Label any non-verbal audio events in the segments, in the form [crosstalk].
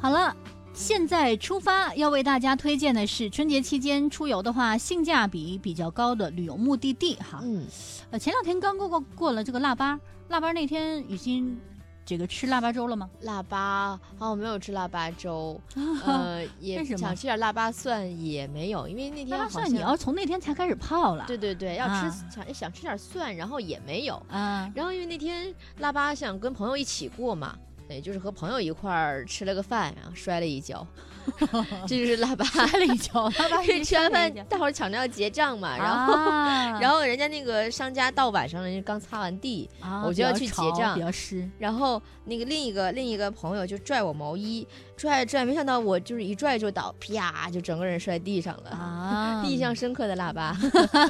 好了，现在出发要为大家推荐的是春节期间出游的话，性价比比较高的旅游目的地哈。嗯，呃，前两天刚过过过了这个腊八，腊八那天雨欣这个吃腊八粥了吗？腊八好，我没有吃腊八粥，[laughs] 呃，也想吃点腊八蒜，也没有，因为那天腊八蒜你要从那天才开始泡了。对对对，要吃、啊想想吃点蒜，然后也没有，啊，然后因为那天腊八想跟朋友一起过嘛，对，就是和朋友一块儿吃了个饭，然后摔了一跤，[laughs] 这就是腊八。摔了一跤，腊八 [laughs] 是吃完饭大伙儿抢着要结账嘛，然后、啊然后人家那个商家到晚上了，人家刚擦完地，啊我就要去结账比较湿。然后那个另一个另一个朋友就拽我毛衣，拽拽，没想到我就是一拽就倒，啪就整个人摔地上了，啊，印象深刻的腊八。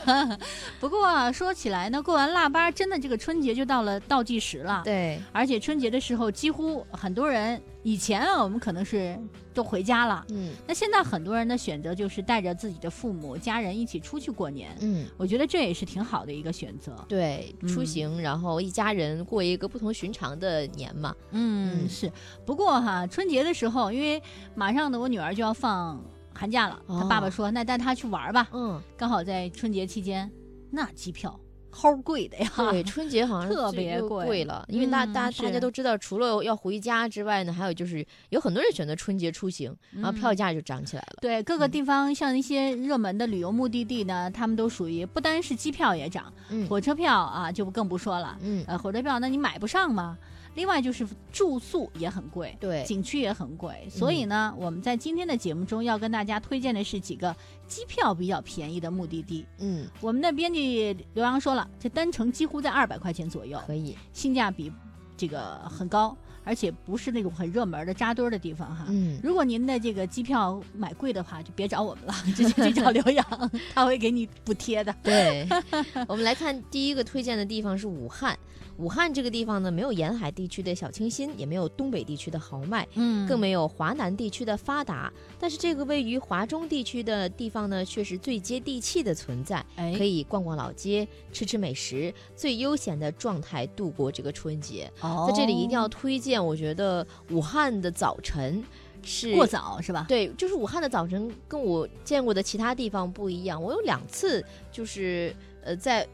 [laughs] 不过啊，说起来呢，过完腊八，真的这个春节就到了倒计时了。对，而且春节的时候，几乎很多人以前啊，我们可能是都回家了，嗯那现在很多人的选择就是带着自己的父母、家人一起出去过年。嗯。我觉得这也是挺好的一个选择。对，出嗯行，然后一家人过一个不同寻常的年嘛。嗯，嗯是。不过哈，春节的时候，因为马上呢，我女儿就要放寒假了，她爸爸哦说，那带她去玩吧，嗯，刚好在春节期间，那机票齁贵的呀。对，春节好像 [laughs] 特别贵贵了，因为大嗯大大家都知道，除了要回家之外呢，还有就是有很多人选择春节出行，然后票嗯价就涨起来了。对各个嗯地方，像一些热门的旅游目的地呢，他们都属于不单是机票也涨，嗯火车票啊就更不说了。嗯，呃，火车票那你买不上嘛。另外就是住宿也很贵，对，景区也很贵，所以呢，我们在今天的节目中要跟大家推荐的是几个机票比较便宜的目的地。嗯，我们的编辑刘洋说了，这单程几乎在二百块钱左右，可以。性价比这个很高，而且不是那种很热门的扎堆儿的地方哈。嗯，如果您的这个机票买贵的话，就别找我们了，[laughs] 直接去找刘洋，他会给你补贴的。对，[laughs] 我们来看第一个推荐的地方是武汉。武汉这个地方呢，没有沿海地区的小清新，也没有东北地区的豪迈，嗯更没有华南地区的发达。但是这个位于华中地区的地方呢，却是最接地气的存在，哎可以逛逛老街，吃吃美食，最悠闲的状态度过这个春节。哦在这里一定要推荐，我觉得武汉的早晨是过早是吧？对，就是武汉的早晨跟我见过的其他地方不一样。我有两次就是呃在。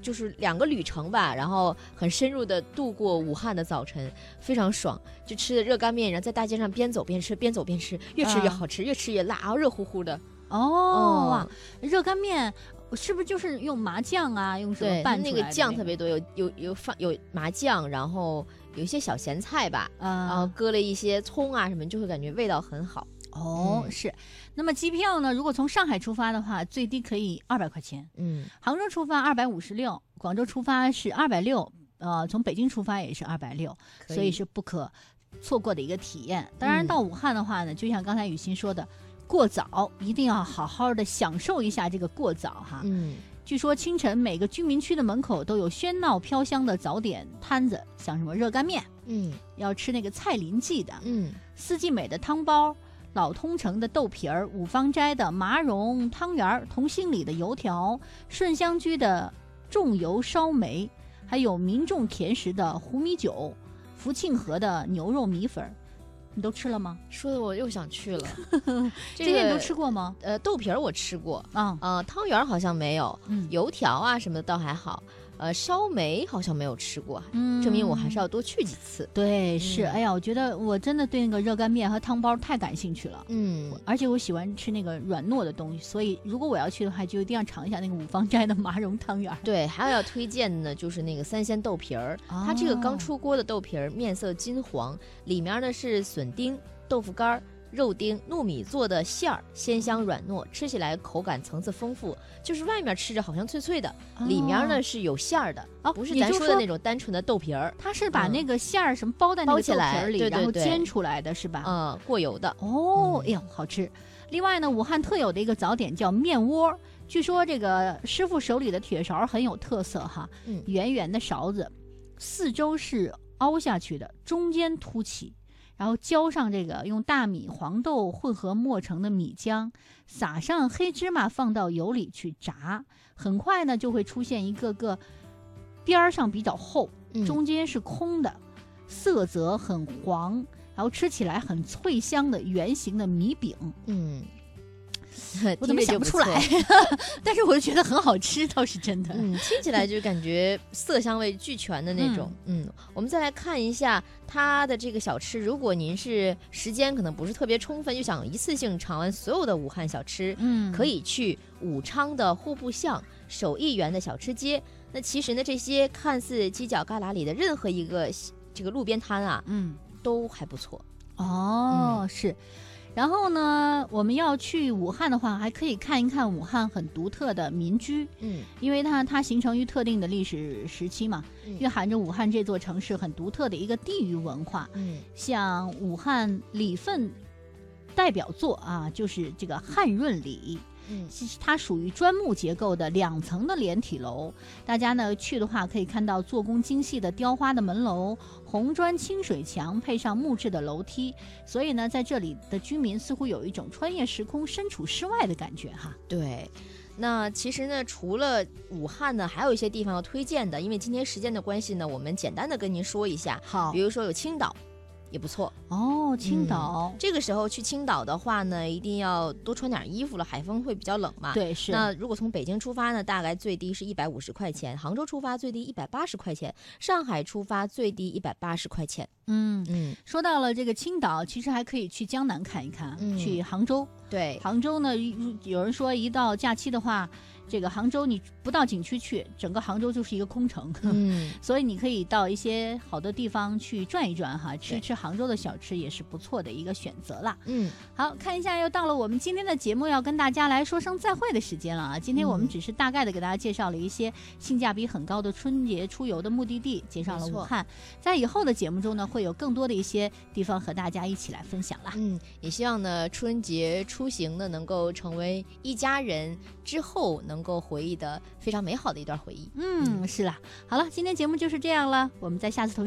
就是两个旅程吧，然后很深入的度过武汉的早晨，非常爽。就吃的热干面，然后在大街上边走边吃，边走边吃，越吃越啊好吃，越吃越辣，然后热乎乎的。哦哇嗯，热干面是不是就是用麻酱啊？用什么拌，那个酱特别多，有有有放有麻酱，然后有一些小咸菜吧，然后啊？搁了一些葱啊什么，就会感觉味道很好。哦，嗯是。那么机票呢？如果从上海出发的话，最低可以二百块钱；嗯杭州出发二百五十六，广州出发是二百六，呃，从北京出发也是二百六，所以是不可错过的一个体验。当然，嗯到武汉的话呢，就像刚才雨欣说的。过早一定要好好的享受一下这个过早哈。嗯。据说清晨每个居民区的门口都有喧闹飘香的早点摊子，像什么热干面，嗯。要吃那个蔡林记的，嗯。四季美的汤包，老通城的豆皮儿，五芳斋的麻蓉汤圆儿，同心里的油条，顺香居的重油烧梅，还有民众甜食的糊米酒，福庆河的牛肉米粉儿，你都吃了吗？说的我又想去了。[laughs] 这些你都吃过吗？呃，豆皮儿我吃过，啊，呃，汤圆儿好像没有，嗯油条啊什么的倒还好，呃，烧梅好像没有吃过，嗯证明我还是要多去几次。对，是，嗯哎呀，我觉得我真的对那个热干面和汤包太感兴趣了。嗯，而且我喜欢吃那个软糯的东西，所以如果我要去的话，就一定要尝一下那个五芳斋的麻蓉汤圆儿。对，还有要推荐的，就是那个三鲜豆皮儿，它这个刚哦出锅的豆皮儿，面色金黄，里面呢是笋丁、豆腐干儿。肉丁、糯米做的馅儿，鲜香软糯，吃起来口感层次丰富。就是外面吃着好像脆脆的，里面呢是有馅儿的，哦，不是咱说的那种单纯的豆皮儿，它是把嗯那个馅儿什么包在那个豆皮包起来儿里，对对对然后煎出来的是吧？嗯，过油的。哦，嗯哎呦，好吃。另外呢，武汉特有的一个早点叫面窝，据说这个师傅手里的铁勺很有特色哈，嗯圆圆的勺子，四周是凹下去的，中间凸起。然后浇上这个用大米、黄豆混合磨成的米浆，撒上黑芝麻，放到油里去炸，很快呢就会出现一个个边儿上比较厚，嗯中间是空的，色泽很黄，然后吃起来很脆香的圆形的米饼。嗯，[laughs] 我怎么想不出来？[laughs] [laughs] 但是我就觉得很好吃，倒是真的。嗯，听起来就感觉色香味俱全的那种。嗯我们再来看一下它的这个小吃。如果您是时间可能不是特别充分，又想一次性尝完所有的武汉小吃，嗯，可以去武昌的户部巷首义园的小吃街。那其实呢，这些看似犄角旮旯里的任何一个这个路边摊啊，嗯，都还不错。哦，是。然后呢，我们要去武汉的话，还可以看一看武汉很独特的民居，嗯因为它它形成于特定的历史时期嘛，嗯蕴含着武汉这座城市很独特的一个地域文化。嗯像武汉礼份代表作啊，就是这个汉润里。嗯其实它属于砖木结构的两层的连体楼，大家呢去的话可以看到做工精细的雕花的门楼，红砖清水墙配上木质的楼梯，所以呢在这里的居民似乎有一种穿越时空、身处世外的感觉哈。对。那其实呢，除了武汉呢，还有一些地方要推荐的。因为今天时间的关系呢，我们简单的跟您说一下，好比如说有青岛，也不错。哦，青岛，这个时候去青岛的话呢，一定要多穿点衣服了，海风会比较冷嘛。。对，是那如果从北京出发呢，大概最低是一百五十块钱；杭州出发最低一百八十块钱；上海出发最低一百八十块钱。嗯。嗯，说到了这个青岛，其实还可以去江南看一看，嗯去杭州。对，杭州呢，有人说一到假期的话，这个杭州你不到景区去，整个杭州就是一个空城。[laughs] [laughs] 嗯，所以你可以到一些好的地方去转一转哈，吃对吃杭州的小吃也是不错的一个选择啦。嗯，好看一下，又到了我们今天的节目要跟大家来说声再会的时间了啊！今天我们嗯只是大概的给大家介绍了一些性价比很高的春节出游的目的地，介绍了武汉。在以后的节目中呢，会有更多的一些地方和大家一起来分享啦。嗯，也希望呢，春节出行呢，能够成为一家人之后能够回忆的非常美好的一段回忆。嗯，是啦。好了，今天节目就是这样了，我们在下次同。